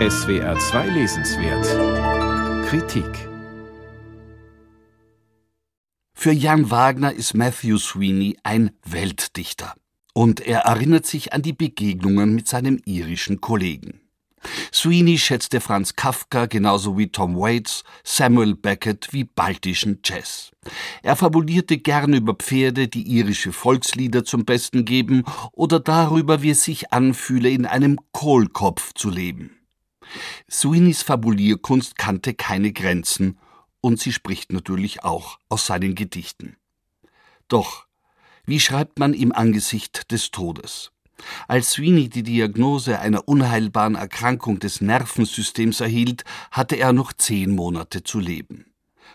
SWR 2 Lesenswert Kritik Für Jan Wagner ist Matthew Sweeney ein Weltdichter. Und er erinnert sich an die Begegnungen mit seinem irischen Kollegen. Sweeney schätzte Franz Kafka genauso wie Tom Waits, Samuel Beckett wie baltischen Jazz. Er fabulierte gern über Pferde, die irische Volkslieder zum Besten geben oder darüber, wie es sich anfühle, in einem Kohlkopf zu leben. Sweeneys Fabulierkunst kannte keine Grenzen und sie spricht natürlich auch aus seinen Gedichten. Doch, wie schreibt man im Angesicht des Todes? Als Sweeney die Diagnose einer unheilbaren Erkrankung des Nervensystems erhielt, hatte er noch zehn Monate zu leben.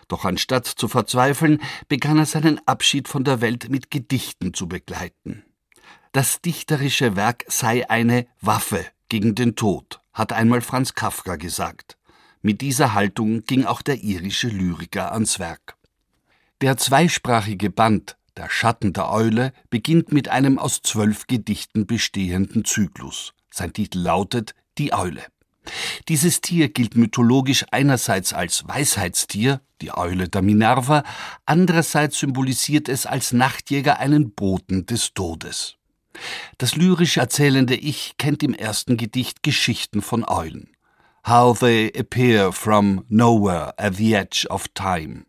Doch anstatt zu verzweifeln, begann er seinen Abschied von der Welt mit Gedichten zu begleiten. Das dichterische Werk sei eine Waffe gegen den Tod, hat einmal Franz Kafka gesagt. Mit dieser Haltung ging auch der irische Lyriker ans Werk. Der zweisprachige Band der Schatten der Eule beginnt mit einem aus zwölf Gedichten bestehenden Zyklus. Sein Titel lautet Die Eule. Dieses Tier gilt mythologisch einerseits als Weisheitstier, die Eule der Minerva, andererseits symbolisiert es als Nachtjäger einen Boten des Todes. Das lyrisch erzählende Ich kennt im ersten Gedicht Geschichten von Eulen. How they appear from nowhere at the edge of time.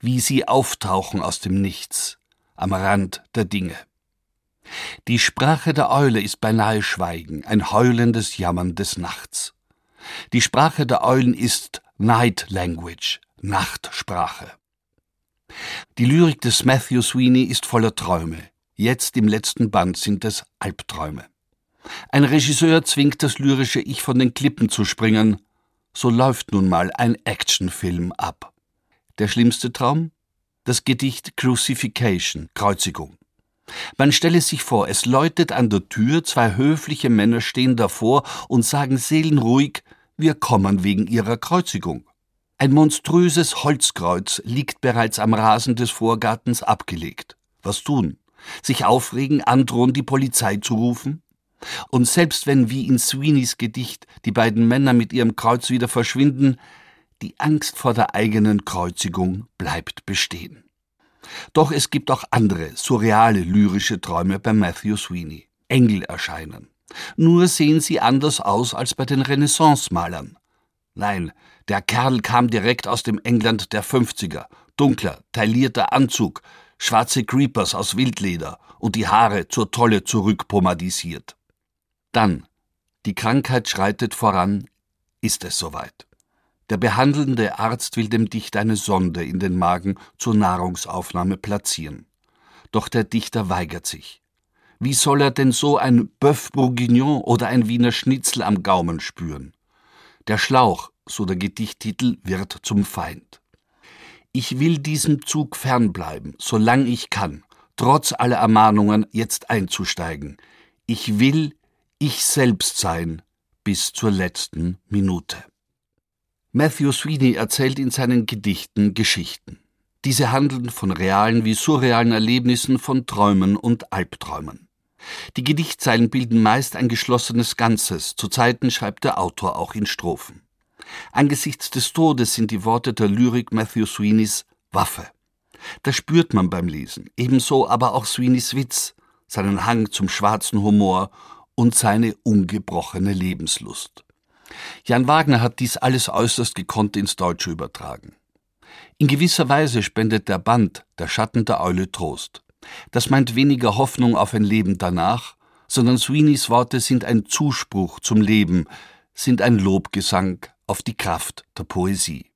Wie sie auftauchen aus dem Nichts, am Rand der Dinge. Die Sprache der Eule ist beinahe Schweigen, ein heulendes Jammern des Nachts. Die Sprache der Eulen ist Night Language, Nachtsprache. Die Lyrik des Matthew Sweeney ist voller Träume. Jetzt im letzten Band sind es Albträume. Ein Regisseur zwingt das lyrische Ich von den Klippen zu springen. So läuft nun mal ein Actionfilm ab. Der schlimmste Traum? das Gedicht Crucifixion, Kreuzigung. Man stelle sich vor, es läutet an der Tür, zwei höfliche Männer stehen davor und sagen seelenruhig, wir kommen wegen ihrer Kreuzigung. Ein monströses Holzkreuz liegt bereits am Rasen des Vorgartens abgelegt. Was tun? Sich aufregen, androhen, die Polizei zu rufen? Und selbst wenn wie in Sweeneys Gedicht die beiden Männer mit ihrem Kreuz wieder verschwinden, die Angst vor der eigenen Kreuzigung bleibt bestehen. Doch es gibt auch andere, surreale lyrische Träume bei Matthew Sweeney. Engel erscheinen. Nur sehen sie anders aus als bei den Renaissance-Malern. Nein, der Kerl kam direkt aus dem England der 50er. Dunkler, taillierter Anzug, schwarze Creepers aus Wildleder und die Haare zur Tolle zurückpomadisiert. Dann, die Krankheit schreitet voran, ist es soweit. Der behandelnde Arzt will dem Dichter eine Sonde in den Magen zur Nahrungsaufnahme platzieren. Doch der Dichter weigert sich. Wie soll er denn so ein Bœuf Bourguignon oder ein Wiener Schnitzel am Gaumen spüren? Der Schlauch, so der Gedichttitel, wird zum Feind. Ich will diesem Zug fernbleiben, solang ich kann, trotz aller Ermahnungen jetzt einzusteigen. Ich will ich selbst sein bis zur letzten Minute. Matthew Sweeney erzählt in seinen Gedichten Geschichten. Diese handeln von realen wie surrealen Erlebnissen, von Träumen und Albträumen. Die Gedichtzeilen bilden meist ein geschlossenes Ganzes, zu Zeiten schreibt der Autor auch in Strophen. Angesichts des Todes sind die Worte der Lyrik Matthew Sweeneys Waffe. Das spürt man beim Lesen, ebenso aber auch Sweeneys Witz, seinen Hang zum schwarzen Humor und seine ungebrochene Lebenslust. Jan Wagner hat dies alles äußerst gekonnt ins Deutsche übertragen. In gewisser Weise spendet der Band Der Schatten der Eule Trost. Das meint weniger Hoffnung auf ein Leben danach, sondern Sweeneys Worte sind ein Zuspruch zum Leben, sind ein Lobgesang auf die Kraft der Poesie.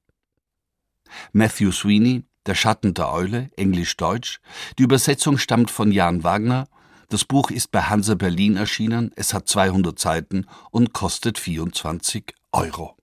Matthew Sweeney, Der Schatten der Eule, Englisch-Deutsch. Die Übersetzung stammt von Jan Wagner das Buch ist bei Hansa Berlin erschienen, es hat 200 Seiten und kostet 24 Euro.